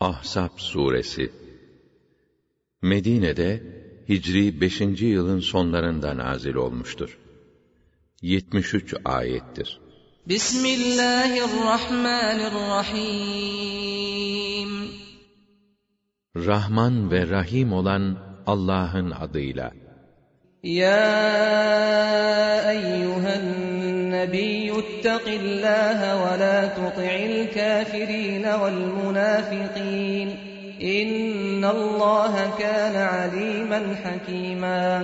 Ahzab suresi Medine'de Hicri 5. yılın sonlarında nazil olmuştur. 73 ayettir. Bismillahirrahmanirrahim. Rahman ve Rahim olan Allah'ın adıyla. Ya eyyühen nebiyyü ittaqillâhe ve la tuti'il kâfirîne vel münâfikîn. İnnallâhe kâne alîmen hakîmâ.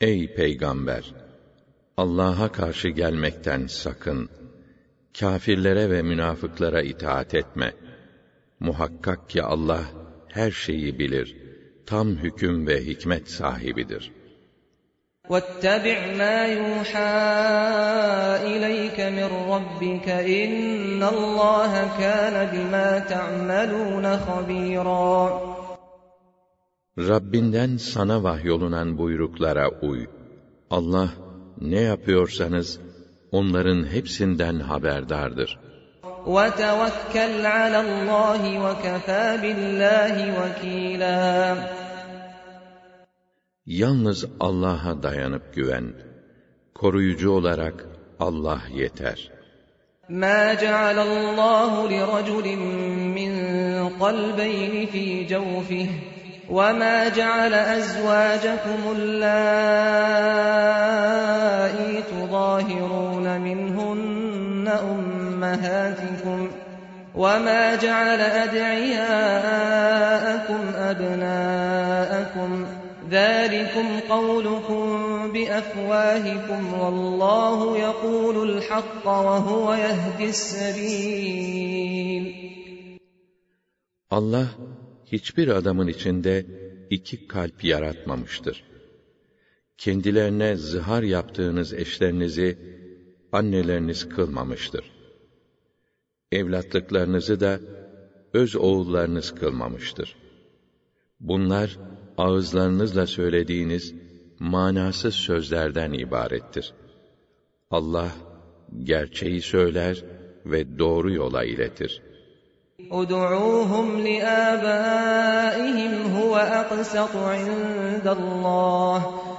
Ey peygamber! Allah'a karşı gelmekten sakın. Kafirlere ve münafıklara itaat etme. Muhakkak ki Allah her şeyi bilir Tam hüküm ve hikmet sahibidir. وَاتَّبِعْ مَا يُوحَى إِلَيْكَ مِنْ رَبِّكَ إِنَّ اللَّهَ كَانَ بِمَا تَعْمَلُونَ خَبِيرًا Rabbinden sana vahyolunan buyruklara uy. Allah ne yapıyorsanız onların hepsinden haberdardır. وَتَوَكَّلْ عَلَى اللّٰهِ وَكَفَى بِاللّٰهِ وَكِيلًا Yalnız Allah'a dayanıp güven. Koruyucu olarak Allah yeter. مَا جَعَلَ اللّٰهُ لِرَجُلٍ مِّن قَلْبَيْنِ فِي جَوْفِهِ وَمَا جَعَلَ أَزْوَاجَكُمُ اللَّائِي أُمَّهَاتِكُمْ وَمَا جَعَلَ أَدْعِيَاءَكُمْ أَبْنَاءَكُمْ ذَلِكُمْ قَوْلُكُمْ بِأَفْوَاهِكُمْ وَاللَّهُ يَقُولُ الْحَقَّ وَهُوَ يَهْدِي السَّبِيلَ Allah hiçbir adamın içinde iki kalp yaratmamıştır. Kendilerine zihar yaptığınız eşlerinizi anneleriniz kılmamıştır. Evlatlıklarınızı da öz oğullarınız kılmamıştır. Bunlar ağızlarınızla söylediğiniz manasız sözlerden ibarettir. Allah gerçeği söyler ve doğru yola iletir. ادعوهم لآبائهم هو أقسط عند الله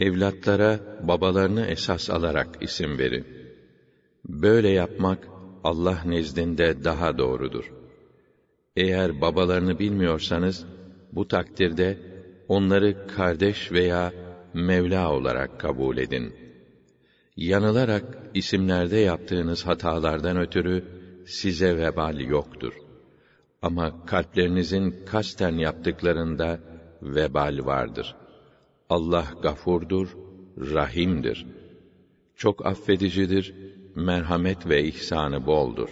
evlatlara babalarını esas alarak isim verin. Böyle yapmak Allah nezdinde daha doğrudur. Eğer babalarını bilmiyorsanız bu takdirde onları kardeş veya Mevla olarak kabul edin. Yanılarak isimlerde yaptığınız hatalardan ötürü size vebal yoktur. Ama kalplerinizin kasten yaptıklarında vebal vardır. Allah gafurdur, rahimdir. Çok affedicidir, merhamet ve ihsanı boldur.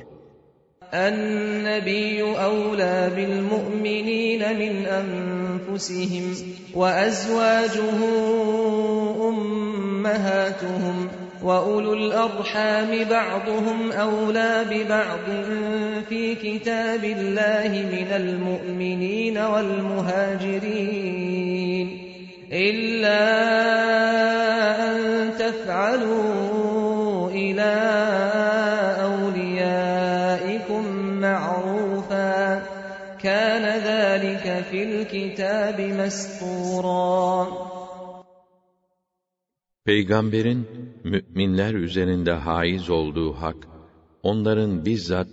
النبي أولى بالمؤمنين من أنفسهم وأزواجه أمهاتهم وأولو الأرحام بعضهم أولى ببعض في كتاب الله من المؤمنين والمهاجرين إلا أن تفعلوا إلى أوليائكم معروفا كان ذلك في الكتاب مسطورا Peygamberin müminler üzerinde haiz olduğu hak, onların bizzat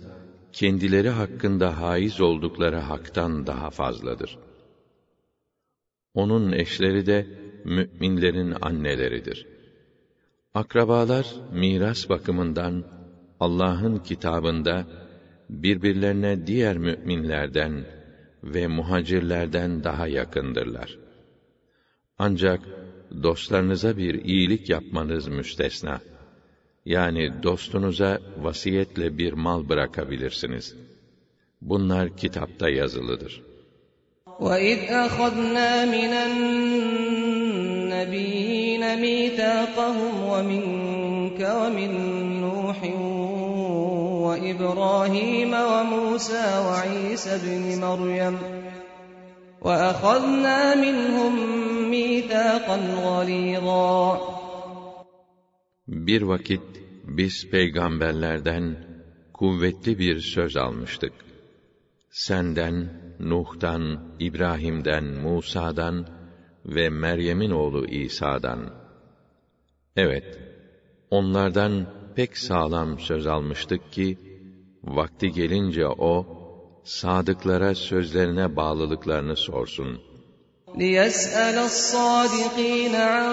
kendileri hakkında haiz oldukları haktan daha fazladır. Onun eşleri de müminlerin anneleridir. Akrabalar miras bakımından Allah'ın kitabında birbirlerine diğer müminlerden ve muhacirlerden daha yakındırlar. Ancak dostlarınıza bir iyilik yapmanız müstesna. Yani dostunuza vasiyetle bir mal bırakabilirsiniz. Bunlar kitapta yazılıdır. وَإِذْ أَخَذْنَا مِنَ النَّبِيِّينَ مِيثَاقَهُمْ وَمِنْكَ وَمِنْ نُوحٍ وَإِبْرَاهِيمَ وَمُوسَى وَعِيسَى ابْنِ مَرْيَمَ وَأَخَذْنَا مِنْهُمْ مِيثَاقًا غَلِيظًا Bir vakit biz peygamberlerden kuvvetli bir söz almıştık. Senden Nuh'tan, İbrahim'den, Musa'dan ve Meryem'in oğlu İsa'dan. Evet, onlardan pek sağlam söz almıştık ki, vakti gelince o, sadıklara sözlerine bağlılıklarını sorsun. لِيَسْأَلَ الصَّادِقِينَ عَنْ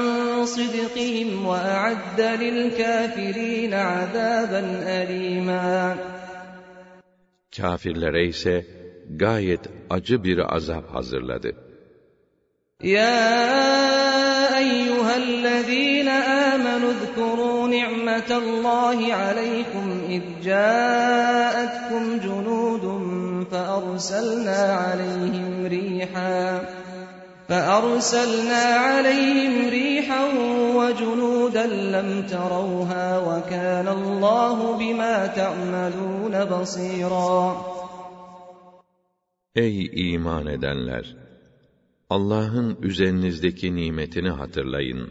صِدْقِهِمْ وَأَعَدَّ لِلْكَافِرِينَ عَذَابًا أَلِيمًا Kafirlere ise gayet acı bir azap hazırladı. Ya eyyühellezîne âmenü zkurû ni'metallâhi aleykum iz câetkum cunûdum fe arselnâ aleyhim rîhâ. فأرسلنا عليهم ريحا وجنودا لم تروها وكان الله بما تعملون بصيراً Ey iman edenler! Allah'ın üzerinizdeki nimetini hatırlayın.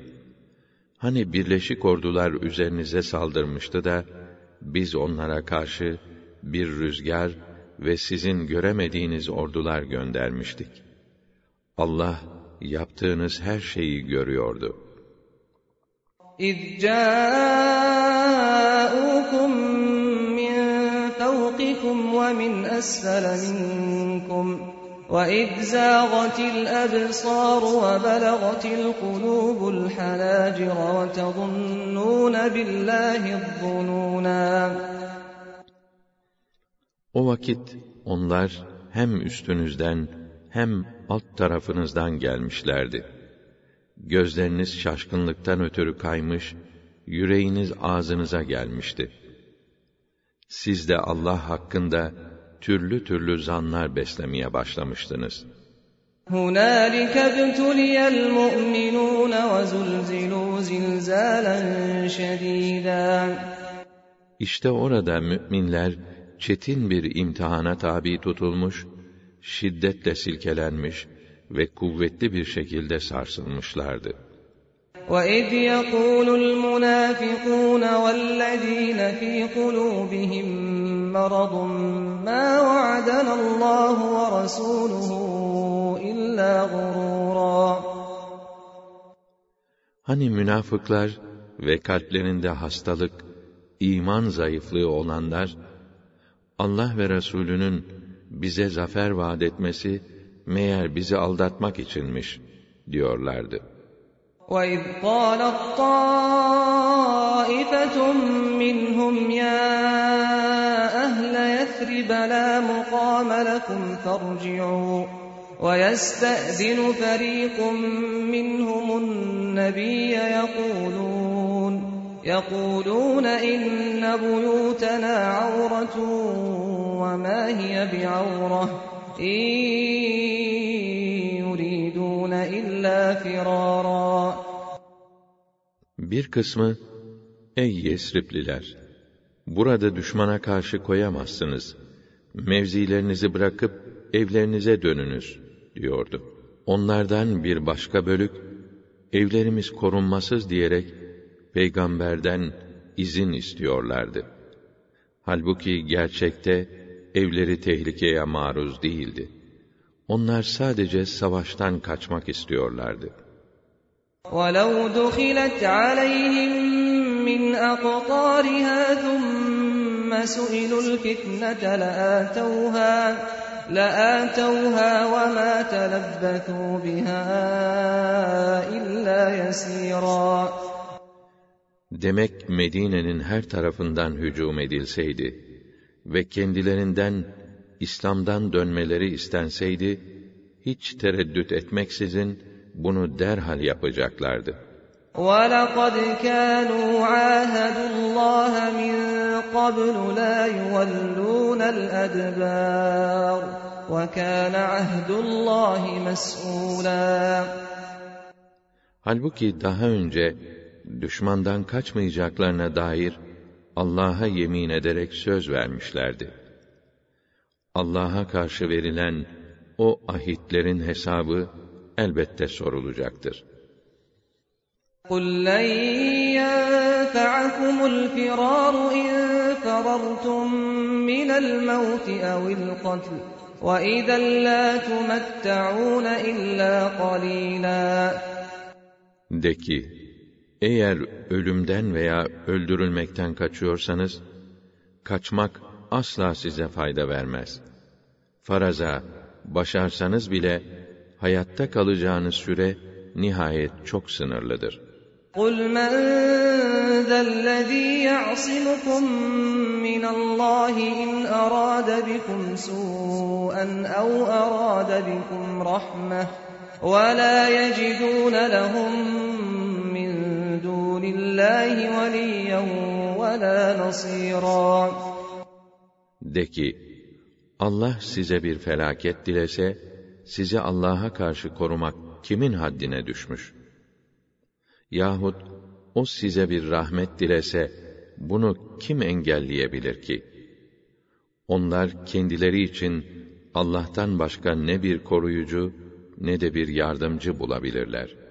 Hani birleşik ordular üzerinize saldırmıştı da, biz onlara karşı bir rüzgar ve sizin göremediğiniz ordular göndermiştik. Allah yaptığınız her şeyi görüyordu. إذ جاءوكم ومن أسفل منكم وإذ زاغت الأبصار وبلغت القلوب الحناجر وتظنون بالله الظنونا O vakit onlar hem üstünüzden hem alt tarafınızdan gelmişlerdi. Gözleriniz şaşkınlıktan ötürü kaymış, yüreğiniz ağzınıza gelmişti. Siz de Allah hakkında türlü türlü zanlar beslemeye başlamıştınız. هُنَالِكَ ابْتُلِيَ الْمُؤْمِنُونَ وَزُلْزِلُوا زِلْزَالًا شَدِيدًا İşte orada müminler çetin bir imtihana tabi tutulmuş, şiddetle silkelenmiş ve kuvvetli bir şekilde sarsılmışlardı. وَإِذْ يَقُولُ الْمُنَافِقُونَ وَالَّذِينَ فِي قُلُوبِهِم مَّرَضٌ مَّا وَعَدَنَا اللَّهُ وَرَسُولُهُ إِلَّا غُرُورًا Hani münafıklar ve kalplerinde hastalık, iman zayıflığı olanlar, Allah ve Resulünün bize zafer vaat etmesi, meğer bizi aldatmak içinmiş, diyorlardı. وَإِذْ قَالَتْ طَائِفَةٌ مِّنْهُمْ يَا أَهْلَ يَثْرِبَ لَا مُقَامَ لَكُمْ فَارْجِعُوا وَيَسْتَأْذِنُ فَرِيقٌ مِّنْهُمُ النَّبِيَّ يَقُولُونَ يَقُولُونَ إِنَّ بُيُوتَنَا عَوْرَةٌ وَمَا هِيَ بِعَوْرَةٍ إِن فِرَارًا Bir kısmı, ey Yesripliler! Burada düşmana karşı koyamazsınız. Mevzilerinizi bırakıp evlerinize dönünüz, diyordu. Onlardan bir başka bölük, evlerimiz korunmasız diyerek, peygamberden izin istiyorlardı. Halbuki gerçekte evleri tehlikeye maruz değildi. Onlar sadece savaştan kaçmak istiyorlardı. وَلَوْ دُخِلَتْ عَلَيْهِم مِّنْ أَقْطَارِهَا ثُمَّ سُئِلُوا الْفِتْنَةَ لَآتَوْهَا لَآتَوْهَا وَمَا تَلَبَّثُوا بِهَا إِلَّا يَسِيرًا Demek Medine'nin her tarafından hücum edilseydi ve kendilerinden İslam'dan dönmeleri istenseydi, hiç tereddüt etmeksizin bunu derhal yapacaklardı. وَلَقَدْ كَانُوا عَاهَدُوا اللَّهَ مِن قَبْلُ لَا يُوَلُّونَ الْأَدْبَارَ وَكَانَ عَهْدُ اللّٰهِ مَسْئُولًا Halbuki daha önce düşmandan kaçmayacaklarına dair Allah'a yemin ederek söz vermişlerdi. Allah'a karşı verilen o ahitlerin hesabı elbette sorulacaktır. قُلْ لَنْ يَنْفَعَكُمُ الْفِرَارُ إِنْ فَرَرْتُمْ مِنَ الْمَوْتِ أَوِ الْقَتْلِ وَإِذًا لَا تُمَتَّعُونَ إِلَّا قَلِيلًا De ki, eğer ölümden veya öldürülmekten kaçıyorsanız, kaçmak asla size fayda vermez. Faraza, başarsanız bile, hayatta kalacağınız süre, nihayet çok sınırlıdır. قُلْ مَنْ ذَا الَّذ۪ي يَعْصِمُكُمْ مِنَ اللّٰهِ اِنْ أَرَادَ بِكُمْ سُوءًا اَوْ أَرَادَ بِكُمْ رَحْمَةً وَلَا يَجِدُونَ لَهُمْ مِنْ دُونِ اللّٰهِ وَلِيًّا وَلَا نَصِيرًا de ki, Allah size bir felaket dilese, sizi Allah'a karşı korumak kimin haddine düşmüş? Yahut o size bir rahmet dilese, bunu kim engelleyebilir ki? Onlar kendileri için Allah'tan başka ne bir koruyucu ne de bir yardımcı bulabilirler.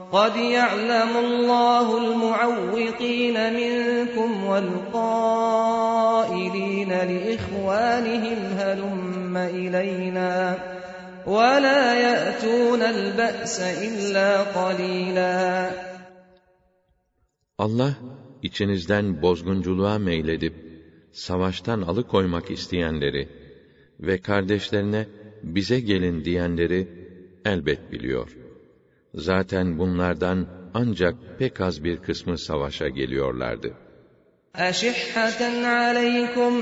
قَدْ يَعْلَمُ اللّٰهُ الْمُعَوِّقِينَ مِنْكُمْ وَالْقَائِلِينَ لِإِخْوَانِهِمْ هَلُمَّ إِلَيْنَا وَلَا يَأْتُونَ الْبَأْسَ إِلَّا قَلِيلًا Allah, içinizden bozgunculuğa meyledip, savaştan alıkoymak isteyenleri ve kardeşlerine bize gelin diyenleri elbet biliyor. Zaten bunlardan ancak pek az bir kısmı savaşa geliyorlardı. أَشِحَّةً عَلَيْكُمْ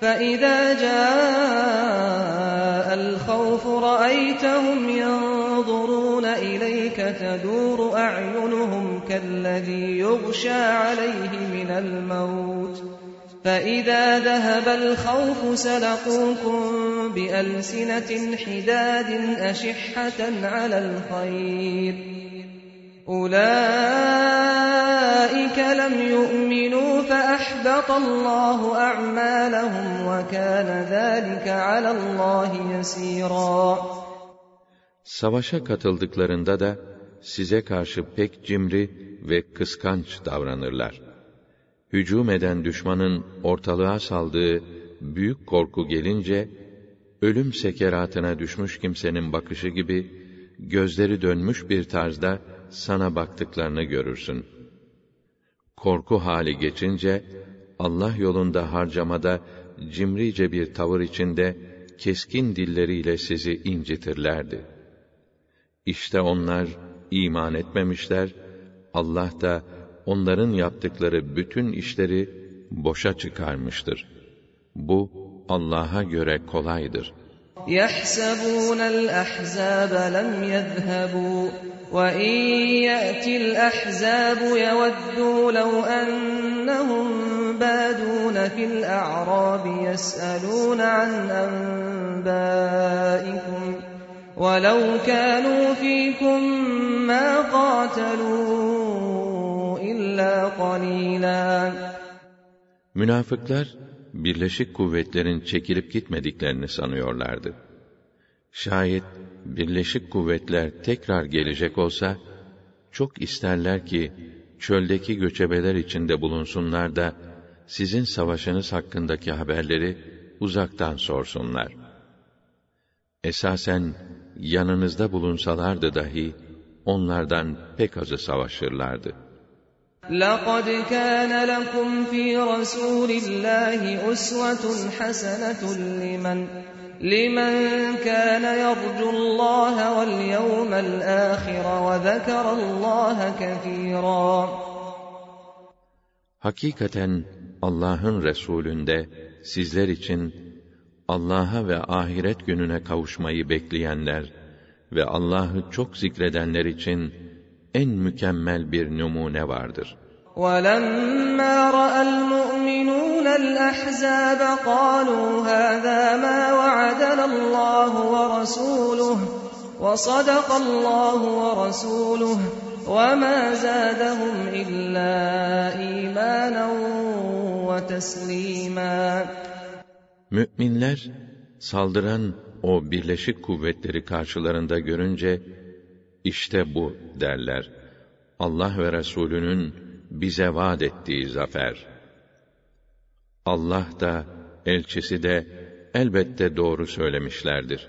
فَإِذَا جَاءَ الْخَوْفُ رَأَيْتَهُمْ يَنظُرُونَ إِلَيْكَ تَدُورُ أَعْيُنُهُمْ كَالَّذِي يُغْشَى عَلَيْهِ مِنَ الْمَوْتِ فَإِذَا ذَهَبَ الْخَوْفُ سَلَقُوكُمْ بِأَلْسِنَةٍ حِدَادٍ أَشِحَّةً عَلَى الْخَيْرِ أُولَئِكَ لَمْ يُؤْمِنُوا فَأَحْبَطَ اللّٰهُ أَعْمَالَهُمْ وَكَانَ ذَٰلِكَ عَلَى اللّٰهِ يَس۪يرًا Savaşa katıldıklarında da size karşı pek cimri ve kıskanç davranırlar. Hücum eden düşmanın ortalığa saldığı büyük korku gelince, ölüm sekeratına düşmüş kimsenin bakışı gibi, gözleri dönmüş bir tarzda sana baktıklarını görürsün. Korku hali geçince, Allah yolunda harcamada cimrice bir tavır içinde, keskin dilleriyle sizi incitirlerdi. İşte onlar iman etmemişler, Allah da onların yaptıkları bütün işleri boşa çıkarmıştır. Bu Allah'a göre kolaydır. يَحْسَبُونَ الْأَحْزَابَ لَمْ يَذْهَبُوا وَإِنْ يَأْتِ الْأَحْزَابُ يَوَدُّوا لَوْ أَنَّهُمْ بَادُونَ فِي الْأَعْرَابِ يَسْأَلُونَ عَنْ أَنْبَائِكُمْ وَلَوْ كَانُوا فِيكُمْ مَا قَاتَلُوا إِلَّا قَلِيلًا Münafıklar, birleşik kuvvetlerin çekilip gitmediklerini sanıyorlardı. Şayet birleşik kuvvetler tekrar gelecek olsa, çok isterler ki, çöldeki göçebeler içinde bulunsunlar da, sizin savaşınız hakkındaki haberleri uzaktan sorsunlar. Esasen, yanınızda bulunsalardı dahi, onlardan pek azı savaşırlardı. لَقَدْ كَانَ لَكُمْ فِي رَسُولِ اللّٰهِ أُسْوَةٌ حَسَنَةٌ لِمَنْ لِمَنْ كَانَ يَرْجُو اللّٰهَ وَالْيَوْمَ الْآخِرَ وَذَكَرَ اللّٰهَ كَثِيرًا Hakikaten Allah'ın Resulünde sizler için Allah'a ve ahiret gününe kavuşmayı bekleyenler ve Allah'ı çok zikredenler için en mükemmel bir numune vardır. وَلَمَّا رَأَى الْمُؤْمِنُونَ الأحزاب قالوا هذا ما وعدنا الله ورسوله وصدق الله ورسوله وما زادهم إلا إيمانا وتسليما Müminler saldıran o birleşik kuvvetleri karşılarında görünce işte bu derler. Allah ve Resulünün bize vaat ettiği zafer. Allah da elçisi de elbette doğru söylemişlerdir.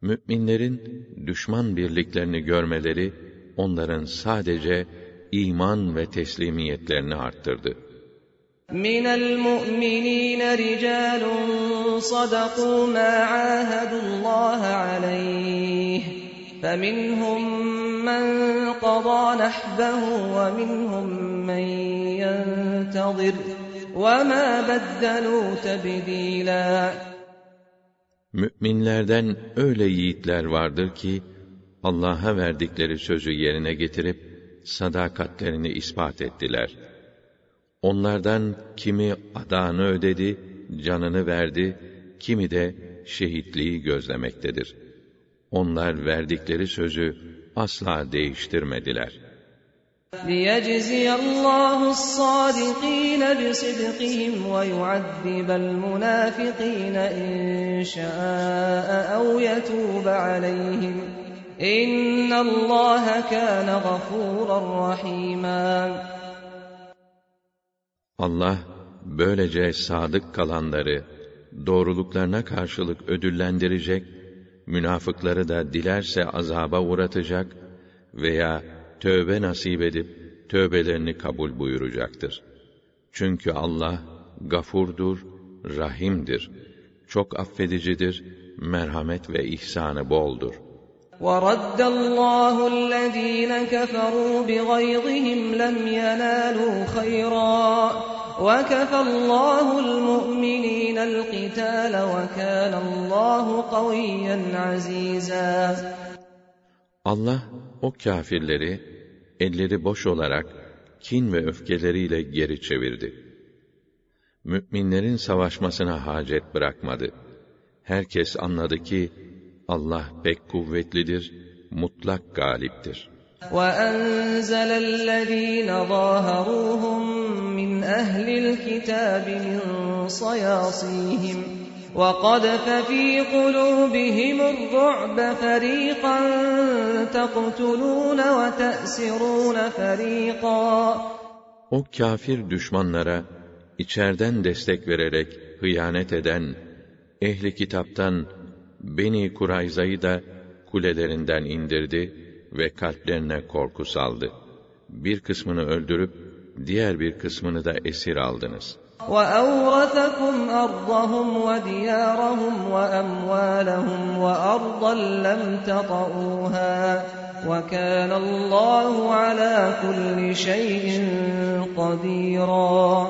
Müminlerin düşman birliklerini görmeleri onların sadece iman ve teslimiyetlerini arttırdı. من المؤمنين رجال صدقوا ما عاهدوا الله عليه فمنهم من قضى نحبه ومنهم من ينتظر وما بدلوا تبديلا Müminlerden öyle yiğitler vardır ki Allah'a verdikleri sözü yerine getirip sadakatlerini ispat ettiler. Onlardan kimi adağını ödedi, canını verdi, kimi de şehitliği gözlemektedir. Onlar verdikleri sözü asla değiştirmediler. لِيَجْزِيَ اللّٰهُ الصَّادِقِينَ بِصِدْقِهِمْ وَيُعَذِّبَ الْمُنَافِقِينَ اِنْ شَاءَ اَوْ يَتُوبَ عَلَيْهِمْ اِنَّ اللّٰهَ كَانَ غَفُورًا رَحِيمًا Allah böylece sadık kalanları doğruluklarına karşılık ödüllendirecek, münafıkları da dilerse azaba uğratacak veya tövbe nasip edip tövbelerini kabul buyuracaktır. Çünkü Allah gafurdur, rahimdir. Çok affedicidir, merhamet ve ihsanı boldur. وَرَدَّ اللّٰهُ الَّذ۪ينَ كَفَرُوا بِغَيْظِهِمْ لَمْ يَنَالُوا خَيْرًا وَكَفَى اللّٰهُ الْمُؤْمِنِينَ الْقِتَالَ وَكَانَ اللّٰهُ قَوِيًّا عَز۪يزًا Allah o kâfirleri elleri boş olarak kin ve öfkeleriyle geri çevirdi. Müminlerin savaşmasına hacet bırakmadı. Herkes anladı ki Allah pek kuvvetlidir, mutlak galiptir. وَأَنزَلَ الَّذ۪ينَ ظَاهَرُوهُم مِّنْ أَهْلِ الْكِتَابِ مِنْ صَيَاصِيهِمْ وَقَذَفَ فِي قُلُوبِهِمُ الرُّعْبَ فَرِيقًا تَقْتُلُونَ وَتَأْسِرُونَ فَرِيقًا O kâfir düşmanlara içerden destek vererek hıyanet eden ehli kitaptan Beni Kurayza'yı da kulelerinden indirdi ve kalplerine korku saldı. Bir kısmını öldürüp diğer bir kısmını da esir aldınız. وَأَوْرَثَكُمْ أَرْضَهُمْ وَدِيَارَهُمْ وَأَمْوَالَهُمْ وَأَرْضًا لَّمْ تَطَئُوهَا وَكَانَ اللّٰهُ عَلَى كُلِّ شَيْءٍ قَدِيرًا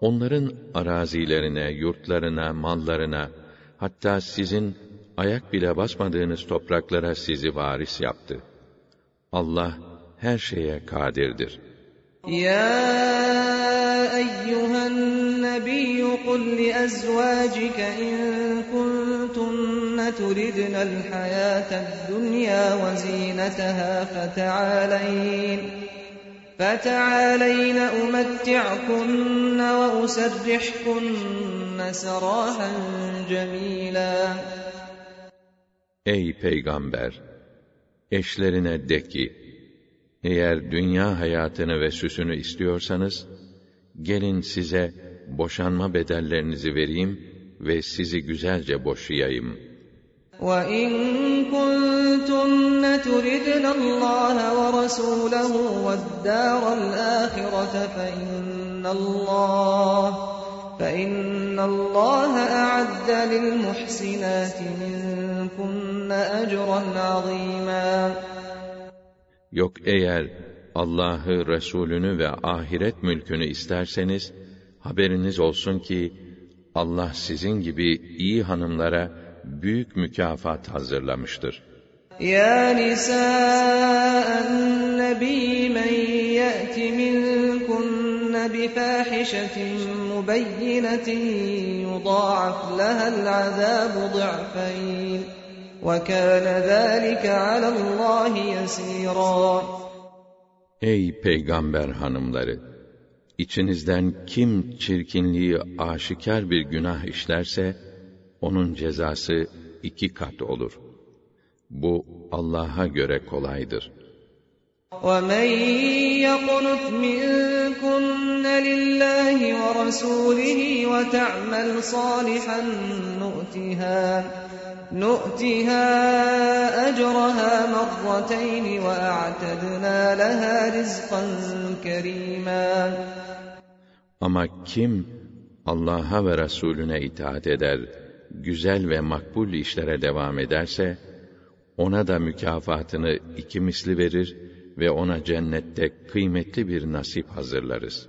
Onların arazilerine, yurtlarına, mallarına, hatta sizin ayak bile basmadığınız topraklara sizi varis yaptı. Allah her şeye kadirdir. يا أيها النبي قل لأزواجك إن كنتن تردن الحياة الدنيا وزينتها فتعالين فتعالين أمتعكن وأسرحكن سراحا جميلا Ey peygamber! Eşlerine de ki, Eğer dünya hayatını ve süsünü istiyorsanız, gelin size boşanma bedellerinizi vereyim ve sizi güzelce boşayayım. وَاِنْ كُنْتُنَّ تُرِدْنَ اللّٰهَ وَرَسُولَهُ وَالدَّارَ الْآخِرَةَ فَاِنَّ اللّٰهَ فَإِنَّ اللّٰهَ أَعَدَّ لِلْمُحْسِنَاتِ مِنْكُنَّ أَجْرًا عَظِيمًا Yok eğer Allah'ı, Resulünü ve ahiret mülkünü isterseniz, haberiniz olsun ki, Allah sizin gibi iyi hanımlara büyük mükafat hazırlamıştır. Ya nisa'en nebi men ye'ti minkunne bi fâhişetin mübeyyinetin yudâ'af lehel azâbu du'feyn. وكان ذلك على الله يسيرا Ey peygamber hanımları! İçinizden kim çirkinliği aşikar bir günah işlerse, onun cezası iki kat olur. Bu Allah'a göre kolaydır. وَمَنْ يَقْنُتْ مِنْكُنَّ لِلَّهِ وَرَسُولِهِ وَتَعْمَلْ صَالِحًا نُؤْتِهَا نُؤْتِهَا أَجْرَهَا مَرَّتَيْنِ وَأَعْتَدْنَا لَهَا رِزْقًا كَرِيمًا Ama kim Allah'a ve Resulüne itaat eder, güzel ve makbul işlere devam ederse, ona da mükafatını iki misli verir ve ona cennette kıymetli bir nasip hazırlarız.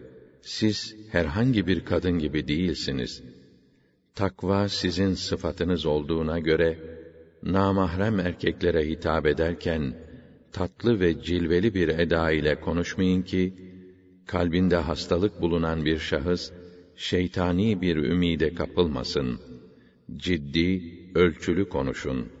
Siz herhangi bir kadın gibi değilsiniz. Takva sizin sıfatınız olduğuna göre, namahrem erkeklere hitap ederken, tatlı ve cilveli bir eda ile konuşmayın ki, kalbinde hastalık bulunan bir şahıs, şeytani bir ümide kapılmasın. Ciddi, ölçülü konuşun.''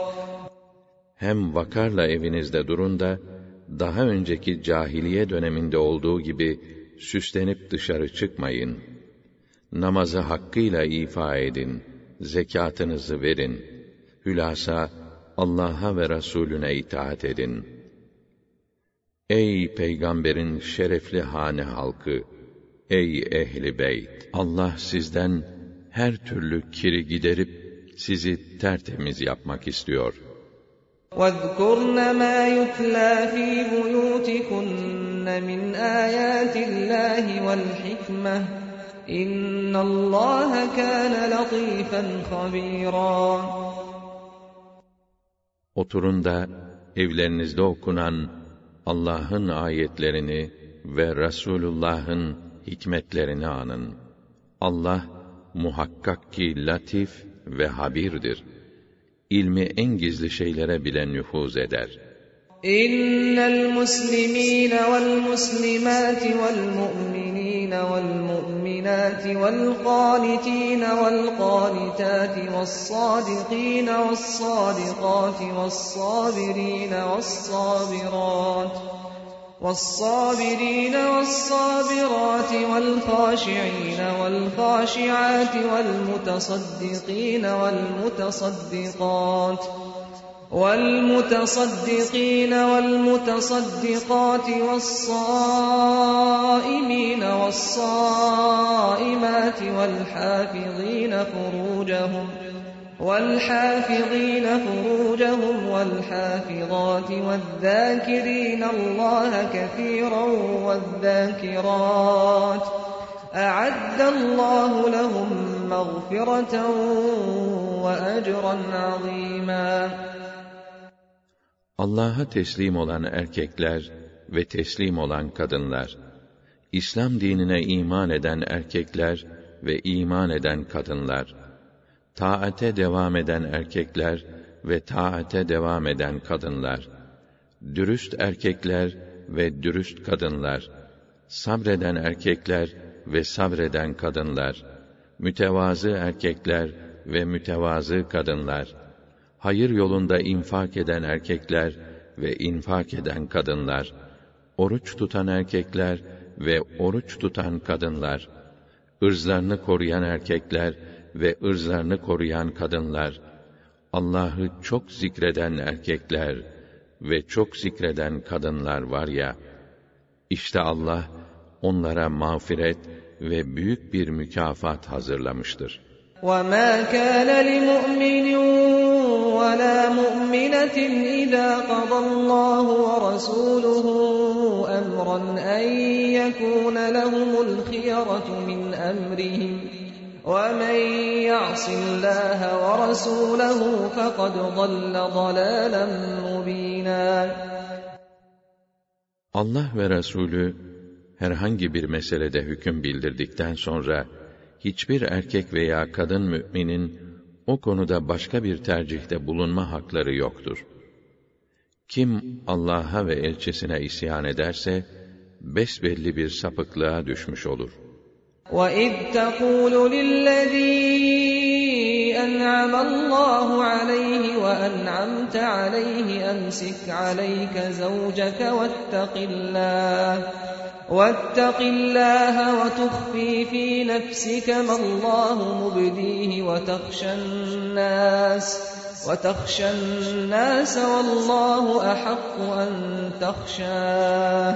hem vakarla evinizde durun da, daha önceki cahiliye döneminde olduğu gibi süslenip dışarı çıkmayın. Namazı hakkıyla ifa edin, zekatınızı verin. Hülasa Allah'a ve Resulüne itaat edin. Ey peygamberin şerefli hane halkı, ey ehli beyt! Allah sizden her türlü kiri giderip sizi tertemiz yapmak istiyor.'' واذكرن ما يتلى في بيوتكن من آيات الله والحكمة إن الله كان لطيفا خبيرا Oturun da evlerinizde okunan Allah'ın ayetlerini ve Resulullah'ın hikmetlerini anın. Allah muhakkak ki latif ve habirdir.'' İlmi en gizli şeylere bile nüfuz eder. İnnel muslimîne vel muslimâti vel mu'minîne vel mu'minâti vel qânitîne vel والصابرين والصابرات والخاشعين والخاشعات والمتصدقين والمتصدقات والمتصدقين والمتصدقات والصائمين والصائمات والحافظين فروجهم والحافظين فروجهم والحافظات والذاكرين الله كثيرا والذاكرات أعد الله لهم مغفرة وأجرا عظيما Allah'a teslim olan erkekler ve teslim olan kadınlar, İslam dinine iman eden erkekler ve iman eden kadınlar, taate devam eden erkekler ve taate devam eden kadınlar, dürüst erkekler ve dürüst kadınlar, sabreden erkekler ve sabreden kadınlar, mütevazı erkekler ve mütevazı kadınlar, hayır yolunda infak eden erkekler ve infak eden kadınlar, oruç tutan erkekler ve oruç tutan kadınlar, ırzlarını koruyan erkekler ve ırzlarını koruyan kadınlar, Allah'ı çok zikreden erkekler ve çok zikreden kadınlar var ya, işte Allah onlara mağfiret ve büyük bir mükafat hazırlamıştır. وَمَا كَانَ لِمُؤْمِنٍ وَلَا مُؤْمِنَةٍ إِذَا قَضَى اللَّهُ وَرَسُولُهُ أَمْرًا أَن يَكُونَ لَهُمُ الْخِيَرَةُ مِنْ أَمْرِهِمْ وَمَن يَعْصِ اللَّهَ وَرَسُولَهُ فَقَدْ ضَلَّ ضَلَالًا مُبِينًا Allah ve Resulü herhangi bir meselede hüküm bildirdikten sonra hiçbir erkek veya kadın müminin o konuda başka bir tercihte bulunma hakları yoktur. Kim Allah'a ve elçisine isyan ederse besbelli bir sapıklığa düşmüş olur. وَإِذْ تَقُولُ لِلَّذ۪ي أَنْعَمَ اللّٰهُ عَلَيْهِ وَأَنْعَمْتَ عَلَيْهِ أَمْسِكْ عَلَيْكَ زَوْجَكَ وَاتَّقِ اللّٰهِ واتق الله وتخفي في نفسك ما الله مبديه وتخشى الناس وتخشى الناس والله أحق أن تخشاه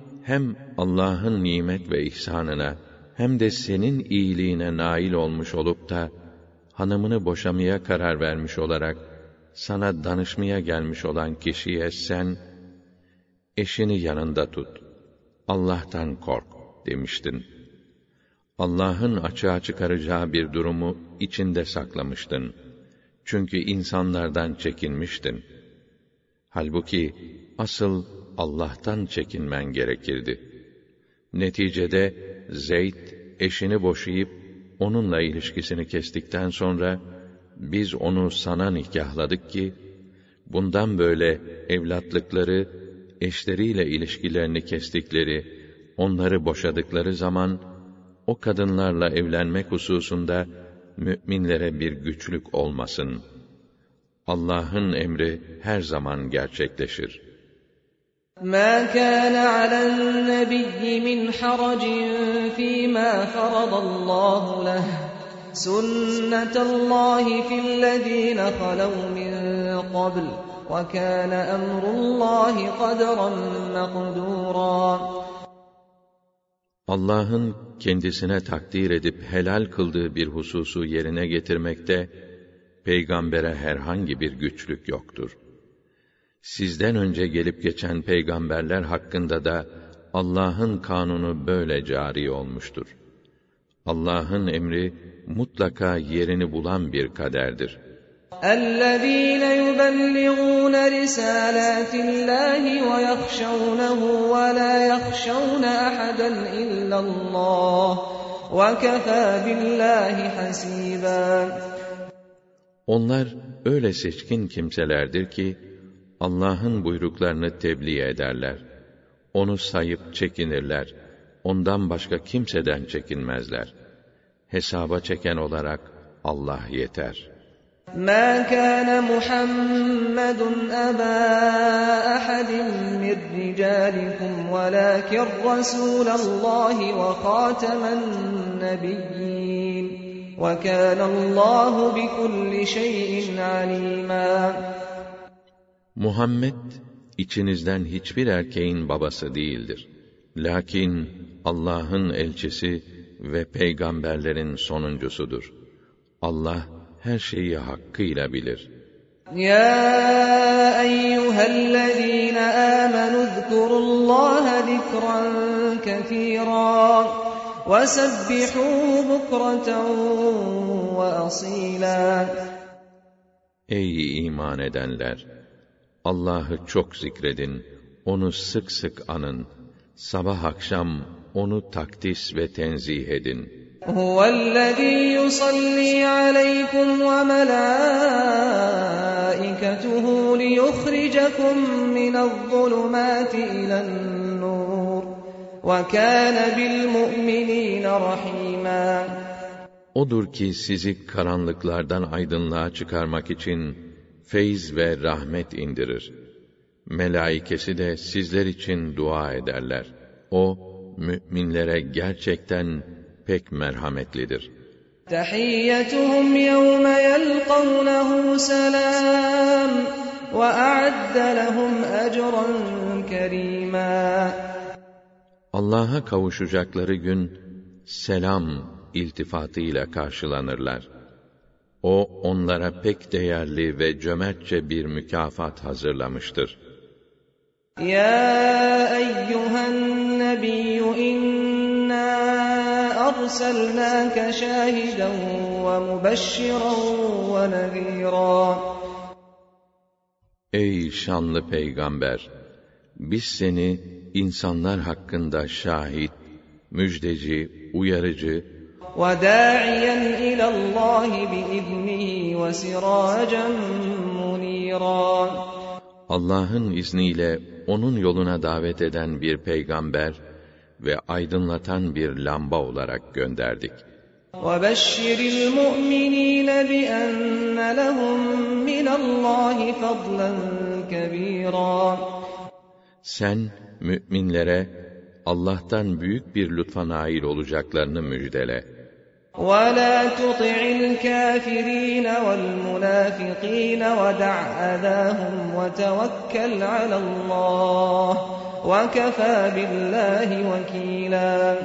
hem Allah'ın nimet ve ihsanına hem de senin iyiliğine nail olmuş olup da hanımını boşamaya karar vermiş olarak sana danışmaya gelmiş olan kişiye sen, eşini yanında tut, Allah'tan kork demiştin. Allah'ın açığa çıkaracağı bir durumu içinde saklamıştın. Çünkü insanlardan çekinmiştin. Halbuki asıl Allah'tan çekinmen gerekirdi. Neticede Zeyd eşini boşayıp onunla ilişkisini kestikten sonra biz onu sana nikahladık ki, bundan böyle evlatlıkları, eşleriyle ilişkilerini kestikleri, onları boşadıkları zaman, o kadınlarla evlenmek hususunda müminlere bir güçlük olmasın. Allah'ın emri her zaman gerçekleşir. مَا كَانَ عَلَى النَّبِيِّ مِنْ حَرَجٍ فِي مَا فَرَضَ اللَّهُ لَهُ سُنَّةَ اللّٰهِ فِي الَّذ۪ينَ خَلَوْا مِنْ قَبْلِ وَكَانَ أَمْرُ اللّٰهِ قَدَرًا مَقْدُورًا Allah'ın kendisine takdir edip helal kıldığı bir hususu yerine getirmekte, peygambere herhangi bir güçlük yoktur. Sizden önce gelip geçen peygamberler hakkında da Allah'ın kanunu böyle cari olmuştur. Allah'ın emri mutlaka yerini bulan bir kaderdir. اَلَّذ۪ينَ يُبَلِّغُونَ رِسَالَاتِ اللّٰهِ وَيَخْشَوْنَهُ وَلَا يَخْشَوْنَ أَحَدًا إِلَّا اللّٰهِ وَكَفَى بِاللّٰهِ حَس۪يبًا Onlar öyle seçkin kimselerdir ki, Allah'ın buyruklarını tebliğ ederler. Onu sayıp çekinirler. Ondan başka kimseden çekinmezler. Hesaba çeken olarak Allah yeter. مَا كَانَ مُحَمَّدٌ أَبَا أَحَدٍ مِّن رِّجَالِكُمْ وَلَٰكِن رَّسُولَ اللَّهِ وَخَاتَمَ النَّبِيِّينَ وَكَانَ اللّٰهُ بِكُلِّ شَيْءٍ عَلِيمًا Muhammed içinizden hiçbir erkeğin babası değildir. Lakin Allah'ın elçisi ve peygamberlerin sonuncusudur. Allah her şeyi hakkıyla bilir. Ya eyyühellezîne âmenü zkurullâhe zikran kethîrâ ve sebbihû bukraten ve asîlâ. Ey iman edenler! Allah'ı çok zikredin, onu sık sık anın. Sabah akşam onu takdis ve tenzih edin. هُوَ الَّذ۪ي يُصَلِّي عَلَيْكُمْ وَمَلَائِكَتُهُ لِيُخْرِجَكُمْ مِنَ الظُّلُمَاتِ إِلَى النُّورِ وَكَانَ بِالْمُؤْمِنِينَ رَحِيمًا Odur ki sizi karanlıklardan aydınlığa çıkarmak için feyz ve rahmet indirir. Melaikesi de sizler için dua ederler. O, müminlere gerçekten pek merhametlidir. تَحِيَّتُهُمْ يَوْمَ يَلْقَوْنَهُ سَلَامٌ وَأَعَدَّ لَهُمْ أَجْرًا كَرِيمًا Allah'a kavuşacakları gün selam iltifatıyla karşılanırlar. O onlara pek değerli ve cömertçe bir mükafat hazırlamıştır. Ya eyyühen nebiyyü inna arsalnâke şâhiden ve mübeşşiren ve nezîrâ. Ey şanlı peygamber! Biz seni insanlar hakkında şahit, müjdeci, uyarıcı, وداعيا إلى الله بإذنه وسراجا منيرا Allah'ın izniyle onun yoluna davet eden bir peygamber ve aydınlatan bir lamba olarak gönderdik. وَبَشِّرِ الْمُؤْمِنِينَ بِأَنَّ لَهُم مِّنَ اللّٰهِ فَضْلًا كَب۪يرًا Sen müminlere Allah'tan büyük bir lütfa nail olacaklarını müjdele. وَلَا تُطِعِ الْكَافِرِينَ وَالْمُنَافِقِينَ وَدَعْ أَذَاهُمْ وَتَوَكَّلْ عَلَى اللّٰهِ وَكَفَى بِاللّٰهِ وَكِيلًا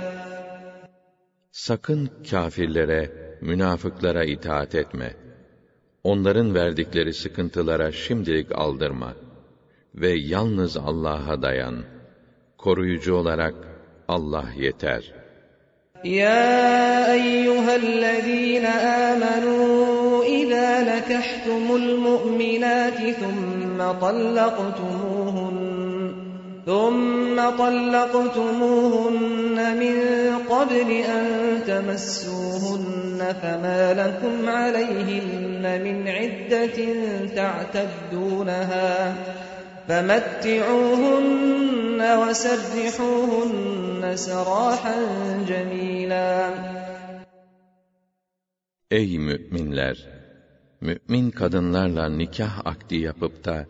Sakın kâfirlere, münafıklara itaat etme. Onların verdikleri sıkıntılara şimdilik aldırma. Ve yalnız Allah'a dayan. Koruyucu olarak Allah yeter. يا أيها الذين آمنوا إذا نكحتم المؤمنات ثم طلقتموهن ثم طلقتموهن من قبل أن تمسوهن فما لكم عليهن من عدة تعتدونها. فمتعوهن وسرحوهن سراحا جميلا Ey müminler! Mümin kadınlarla nikah akdi yapıp da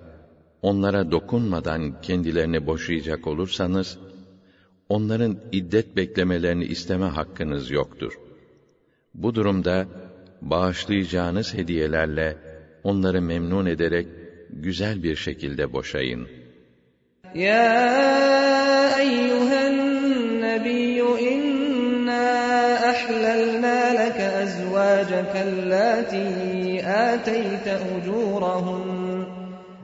onlara dokunmadan kendilerini boşayacak olursanız, onların iddet beklemelerini isteme hakkınız yoktur. Bu durumda bağışlayacağınız hediyelerle onları memnun ederek güzel bir şekilde boşayın. Ya eyyühen nebiyyü inna ahlalna leke ezvâceke allâti âteyte ucûrahun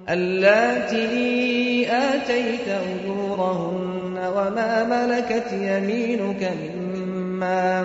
اللاتي آتيت أجورهن وما ملكت يمينك مما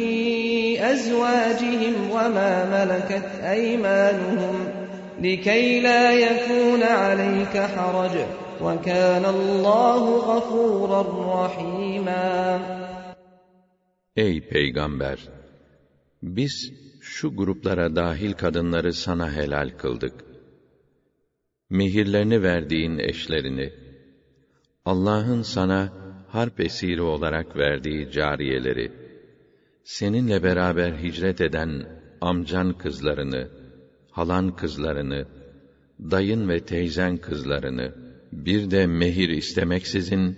أزواجهم وما ملكت أيمانهم لكي لا يكون عليك حرج وكان الله غفورا رحيما Ey peygamber! Biz şu gruplara dahil kadınları sana helal kıldık. Mehirlerini verdiğin eşlerini, Allah'ın sana harp esiri olarak verdiği cariyeleri, seninle beraber hicret eden amcan kızlarını, halan kızlarını, dayın ve teyzen kızlarını, bir de mehir istemeksizin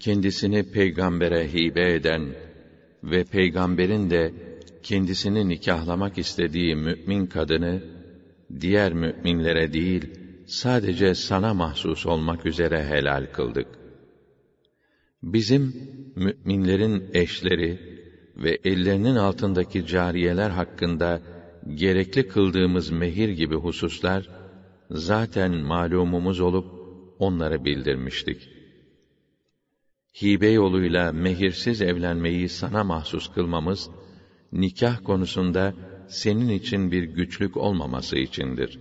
kendisini peygambere hibe eden ve peygamberin de kendisini nikahlamak istediği mümin kadını diğer müminlere değil sadece sana mahsus olmak üzere helal kıldık. Bizim müminlerin eşleri ve ellerinin altındaki cariyeler hakkında gerekli kıldığımız mehir gibi hususlar zaten malumumuz olup onları bildirmiştik. Hibe yoluyla mehirsiz evlenmeyi sana mahsus kılmamız nikah konusunda senin için bir güçlük olmaması içindir.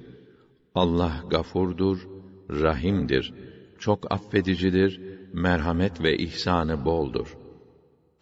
Allah gafurdur, rahimdir, çok affedicidir, merhamet ve ihsanı boldur.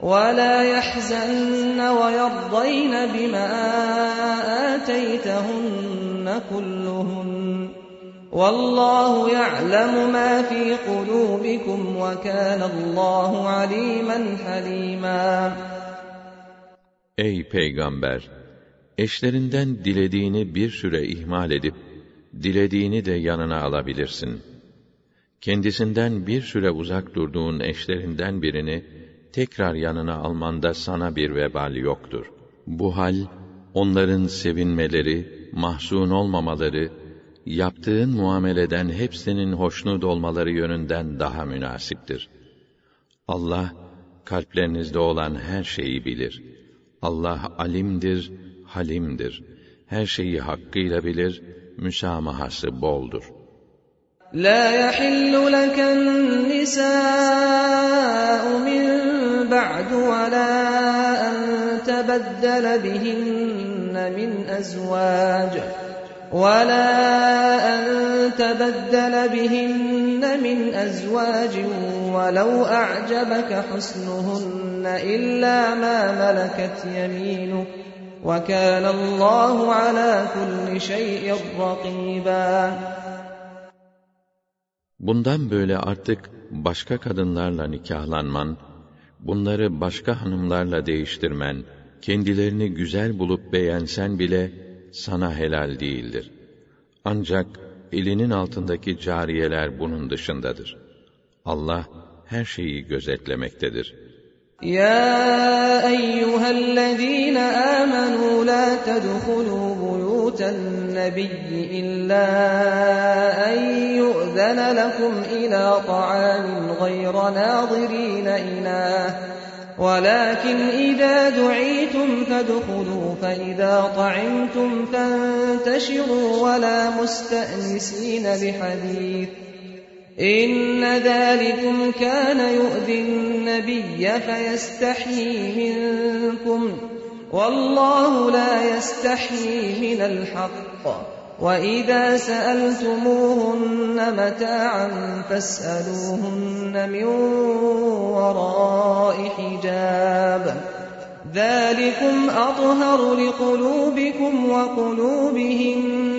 ولا يحزن ويرضين بما آتيتهن كلهن والله يعلم ما في قلوبكم وكان الله عليما حليما Ey peygamber! Eşlerinden dilediğini bir süre ihmal edip, dilediğini de yanına alabilirsin. Kendisinden bir süre uzak durduğun eşlerinden birini, tekrar yanına almanda sana bir vebal yoktur. Bu hal, onların sevinmeleri, mahzun olmamaları, yaptığın muameleden hepsinin hoşnut olmaları yönünden daha münasiptir. Allah, kalplerinizde olan her şeyi bilir. Allah alimdir, halimdir. Her şeyi hakkıyla bilir, müsamahası boldur. لا يحل لك النساء من بعد ولا أن تبدل بهن من أزواج ولا أن تبدل بهن من أزواج ولو أعجبك حسنهن إلا ما ملكت يمينك وكان الله على كل شيء رقيبا Bundan böyle artık başka kadınlarla nikahlanman, bunları başka hanımlarla değiştirmen, kendilerini güzel bulup beğensen bile sana helal değildir. Ancak elinin altındaki cariyeler bunun dışındadır. Allah her şeyi gözetlemektedir. Ya eyyühellezîne âmenû lâ tedhulû buyû بيوت النبي إلا أن يؤذن لكم إلى طعام غير ناظرين إناه ولكن إذا دعيتم فادخلوا فإذا طعمتم فانتشروا ولا مستأنسين لحديث إن ذلكم كان يؤذي النبي فيستحيي منكم. والله لا يستحيي من الحق. وإذا سألتموهن متاعا فاسألوهن من وراء حجاب. ذلكم أطهر لقلوبكم وقلوبهم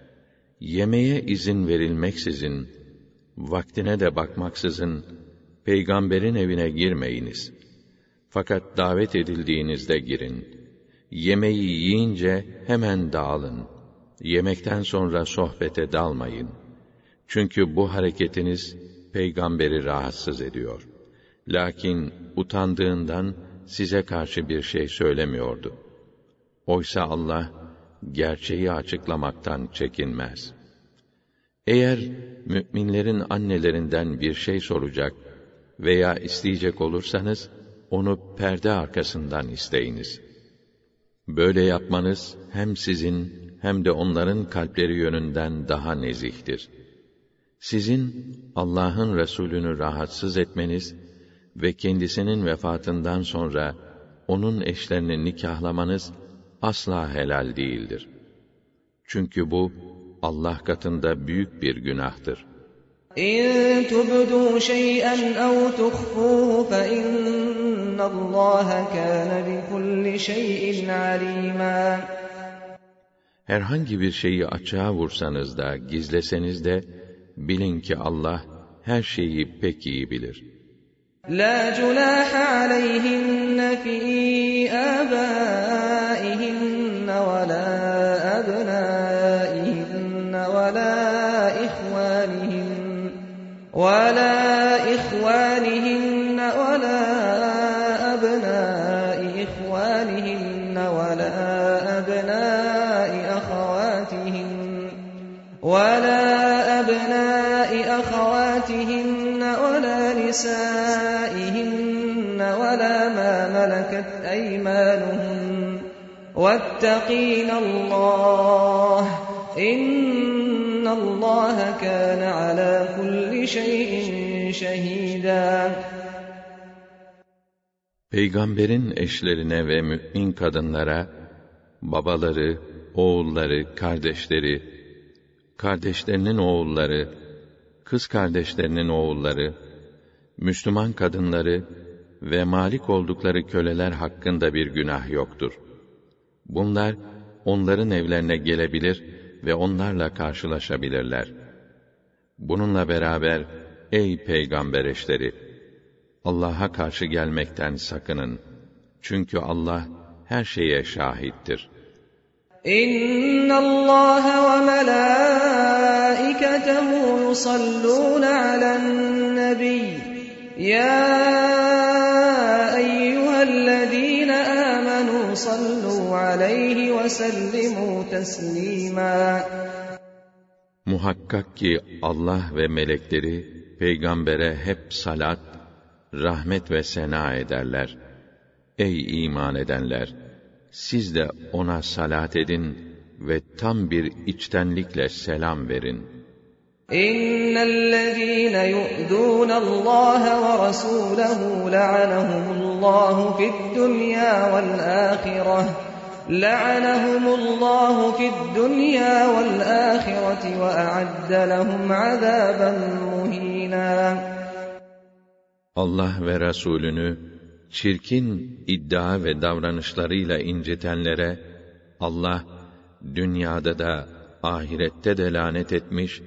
Yemeğe izin verilmeksizin, vaktine de bakmaksızın, peygamberin evine girmeyiniz. Fakat davet edildiğinizde girin. Yemeği yiyince hemen dağılın. Yemekten sonra sohbete dalmayın. Çünkü bu hareketiniz peygamberi rahatsız ediyor. Lakin utandığından size karşı bir şey söylemiyordu. Oysa Allah gerçeği açıklamaktan çekinmez. Eğer müminlerin annelerinden bir şey soracak veya isteyecek olursanız onu perde arkasından isteyiniz. Böyle yapmanız hem sizin hem de onların kalpleri yönünden daha nezihtir. Sizin Allah'ın Resulünü rahatsız etmeniz ve kendisinin vefatından sonra onun eşlerini nikahlamanız asla helal değildir. Çünkü bu Allah katında büyük bir günahtır. Tubdu şey'en ev tuhfuhu fe innallaha kana bi kulli şey'in alima. Herhangi bir şeyi açığa vursanız da, gizleseniz de, bilin ki Allah her şeyi pek iyi bilir. La cunaha aleyhinne fi âbâihinne على أبنائهن ولا إخوانهن ولا إخوانهن ولا أبناء إخوانهن ولا أبناء أخواتهن ولا أبناء أخواتهن ولا نسائهن ولا ما ملكت أيمانهن واتقين الله إن الله كان على كل شيء شهيدا Peygamberin eşlerine ve mümin kadınlara, babaları, oğulları, kardeşleri, kardeşlerinin oğulları, kız kardeşlerinin oğulları, Müslüman kadınları ve malik oldukları köleler hakkında bir günah yoktur. Bunlar, onların evlerine gelebilir ve onlarla karşılaşabilirler. Bununla beraber, ey peygamber eşleri! Allah'a karşı gelmekten sakının. Çünkü Allah her şeye şahittir. İnna Allah ve melaiketehu yusallun alen nebi. Ya aleyhi ve sellimu teslima. Muhakkak ki Allah ve melekleri peygambere hep salat, rahmet ve sena ederler. Ey iman edenler! Siz de ona salat edin ve tam bir içtenlikle selam verin. İnnellezîne yu'dûnallâhe ve rasûlehu la'anehumullâhu fid-dunyâ vel-âhireh. La'anehumullâhu fid-dunyâ vel-âhireti ve a'adde lehum azâben muhînâ. Allah ve Resulünü çirkin iddia ve davranışlarıyla incitenlere Allah dünyada da ahirette de lanet etmiş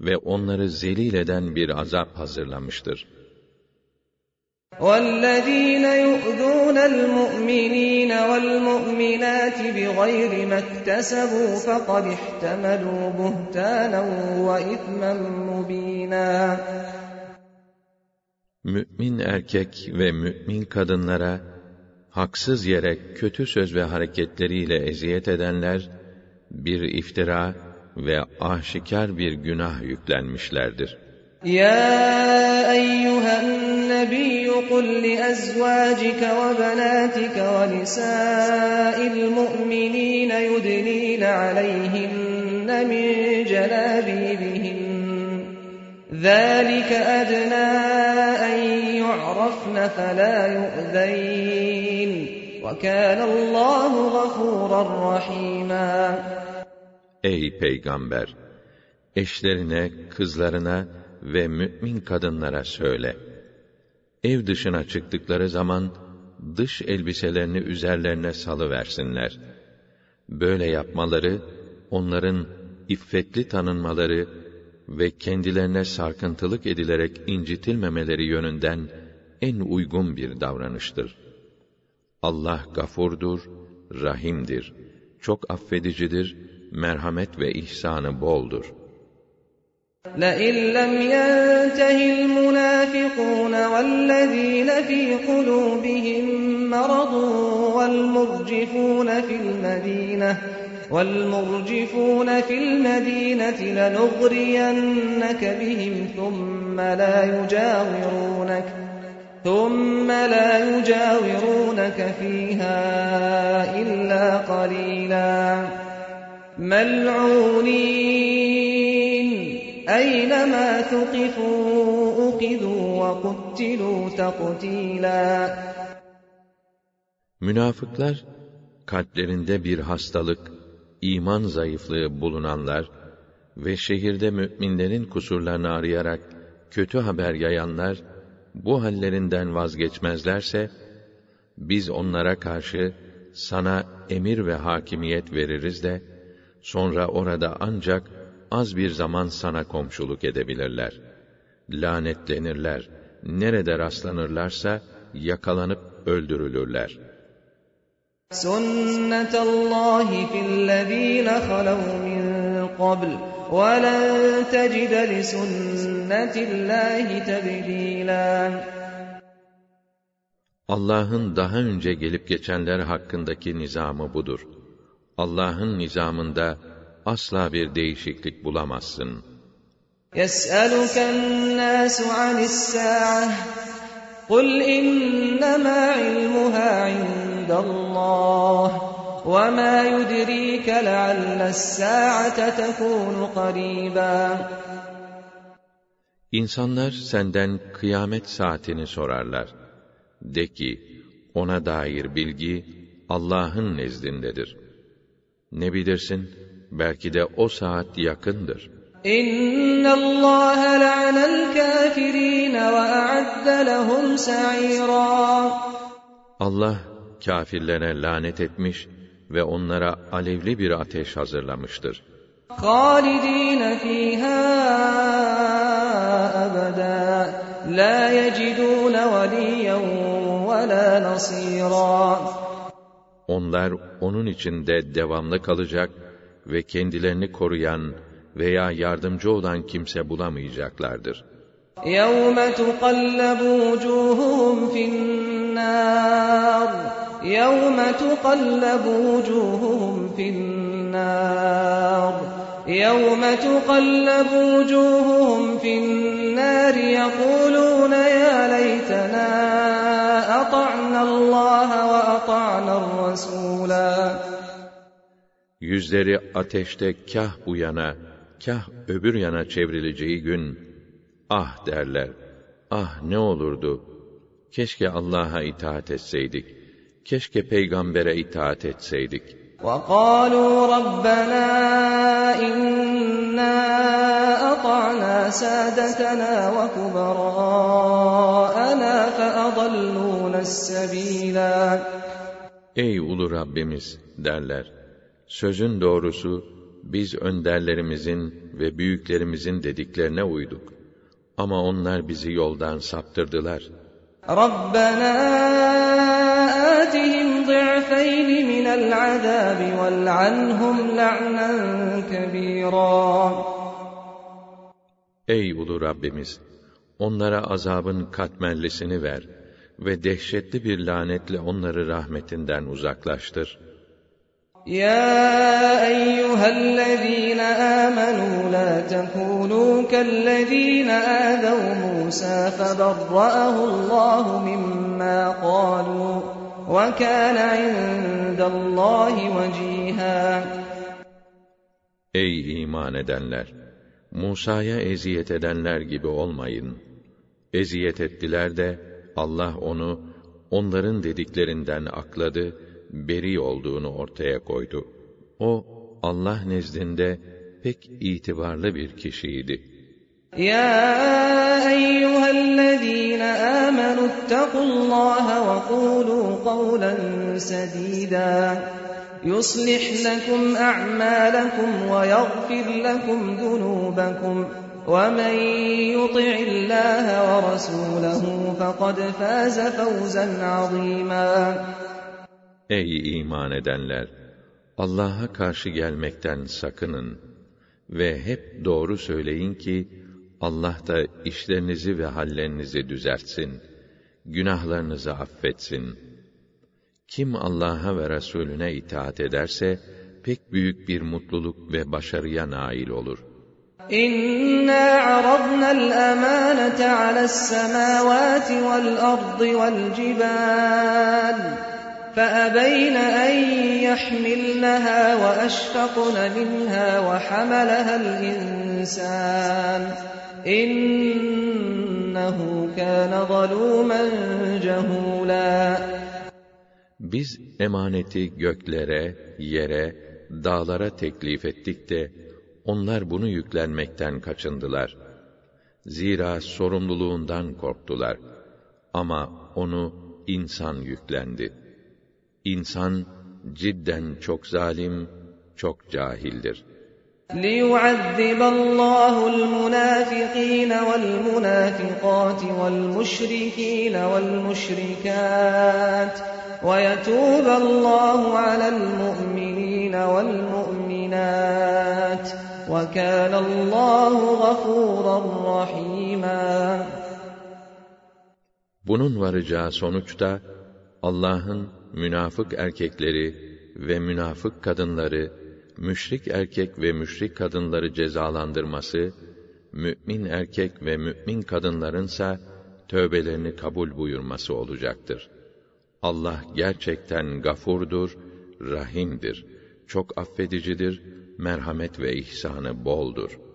ve onları zelil eden bir azap hazırlamıştır. وَالَّذ۪ينَ يُؤْذُونَ الْمُؤْمِن۪ينَ وَالْمُؤْمِنَاتِ بِغَيْرِ مَا اكْتَسَبُوا فَقَدِ احْتَمَلُوا بُهْتَانًا وَإِثْمًا مُّب۪ينًا Mümin erkek ve mümin kadınlara haksız yere kötü söz ve hareketleriyle eziyet edenler bir iftira ve aşikar bir günah yüklenmişlerdir. يا أيها النبي قل لأزواجك وبناتك ونساء المؤمنين يدنين عليهن من جلابيبهن ذلك أدنى أن يعرفن فلا يؤذين وكان الله غفورا رحيما Ey peygamber! Eşlerine, kızlarına ve mümin kadınlara söyle. Ev dışına çıktıkları zaman dış elbiselerini üzerlerine salıversinler. Böyle yapmaları onların iffetli tanınmaları ve kendilerine sarkıntılık edilerek incitilmemeleri yönünden en uygun bir davranıştır. Allah gafurdur, rahimdir, çok affedicidir, merhamet ve ihsanı boldur. لئن لم ينته المنافقون والذين في قلوبهم مرض والمرجفون في المدينة والمرجفون في المدينة لنغرينك بهم ثم لا يجاورونك ثُمَّ لَا يُجَاوِرُونَكَ فِيهَا إِلَّا قَلِيلًا مَلْعُونِينَ أَيْنَمَا ثُقِفُوا أُخِذُوا وَقُتِّلُوا تَقْتِيلًا Münafıklar, kalplerinde bir hastalık, iman zayıflığı bulunanlar ve şehirde müminlerin kusurlarını arayarak kötü haber yayanlar, bu hallerinden vazgeçmezlerse, biz onlara karşı sana emir ve hakimiyet veririz de, sonra orada ancak az bir zaman sana komşuluk edebilirler. Lanetlenirler, nerede rastlanırlarsa yakalanıp öldürülürler. سُنَّةَ اللّٰهِ فِي الَّذ۪ينَ خَلَوْا مِنْ قَبْلِ وَلَنْ تَجِدَ لِسُنَّةِ اللّٰهِ تَبْد۪يلًا Allah'ın daha önce gelip geçenler hakkındaki nizamı budur. Allah'ın nizamında asla bir değişiklik bulamazsın. يَسْأَلُكَ النَّاسُ عَنِ السَّاعَةِ قُلْ إِنَّمَا عِلْمُهَا عِندَ اللّٰهِ وَمَا يُدْرِيكَ لَعَلَّ السَّاعَةَ تَكُونُ قَرِيبًا İnsanlar senden kıyamet saatini sorarlar. De ki, ona dair bilgi Allah'ın nezdindedir. Ne bilirsin? Belki de o saat yakındır. İnna Allah la'anel kafirin ve a'adda lehum sa'ira. Allah kâfirlere lanet etmiş ve onlara alevli bir ateş hazırlamıştır. خالدين فيها أبدا لا يجدون وليا ولا نصيرا Onlar onun içinde devamlı kalacak ve kendilerini koruyan veya yardımcı olan kimse bulamayacaklardır. يَوْمَ تُقَلَّبُ وُجُوهُهُمْ فِي النَّارِ يَوْمَ تُقَلَّبُ وُجُوهُهُمْ فِي النَّارِ يَوْمَ تُقَلَّبُ وُجُوهُهُمْ فِي النَّارِ يَقُولُونَ يَا لَيْتَنَا أَطَعْنَا اللَّهَ وَأَطَعْنَا الرَّسُولَا Yüzleri ateşte kah bu yana, kah öbür yana çevrileceği gün, ah derler, ah ne olurdu, keşke Allah'a itaat etseydik, keşke peygambere itaat etseydik. وَقَالُوا رَبَّنَا إِنَّا أَطَعْنَا سَادَتَنَا وَكُبَرَاءَنَا فَأَضَلُّونَا السَّبِيلَا Ey ulu Rabbimiz derler. Sözün doğrusu biz önderlerimizin ve büyüklerimizin dediklerine uyduk. Ama onlar bizi yoldan saptırdılar. رَبَّنَا آتِهِمْ ضِعْفَيْنِ مِنَ الْعَذَابِ وَالْعَنْهُمْ لَعْنًا كَبِيرًا Ey ulu Rabbimiz! Onlara azabın katmerlisini ver ve dehşetli bir lanetle onları rahmetinden uzaklaştır. Ya eyyühellezîne âmenû lâ tekûnû kellezîne âdev Musa feberra'ahullâhu mimmâ kâlû ve kâne indellâhi vecîhâ. Ey iman edenler! Musa'ya eziyet edenler gibi olmayın. Eziyet ettiler de, Allah onu onların dediklerinden akladı beri olduğunu ortaya koydu. O Allah nezdinde pek itibarlı bir kişiydi. يا أيها الذين آمنوا اتقوا الله وقولوا قولا سديدا يصلح لكم أعمالكم ويغفر لكم ذنوبكم ومن يطع الله ورسوله فقد فاز فوزا عظيما Ey iman edenler! Allah'a karşı gelmekten sakının ve hep doğru söyleyin ki Allah da işlerinizi ve hallerinizi düzeltsin, günahlarınızı affetsin. Kim Allah'a ve Resulüne itaat ederse pek büyük bir mutluluk ve başarıya nail olur. إنا عرضنا الأمانة على السماوات والأرض والجبال فأبين أن يحملنها وأشفقن منها وحملها الإنسان إنه كان ظلوما جهولا. Biz emaneti göklere, yere, dağlara teklif ettik de onlar bunu yüklenmekten kaçındılar. Zira sorumluluğundan korktular. Ama onu insan yüklendi. İnsan cidden çok zalim, çok cahildir. ليعذب الله المنافقين والمنافقات والمشركين والمشركات ويتوب الله على المؤمنين والمؤمنات وكان الله غفورا رحيما Bunun varacağı sonuçta Allah'ın münafık erkekleri ve münafık kadınları, müşrik erkek ve müşrik kadınları cezalandırması, mümin erkek ve mümin kadınlarınsa tövbelerini kabul buyurması olacaktır. Allah gerçekten gafurdur, rahimdir. Çok affedicidir, merhamet ve ihsanı boldur.''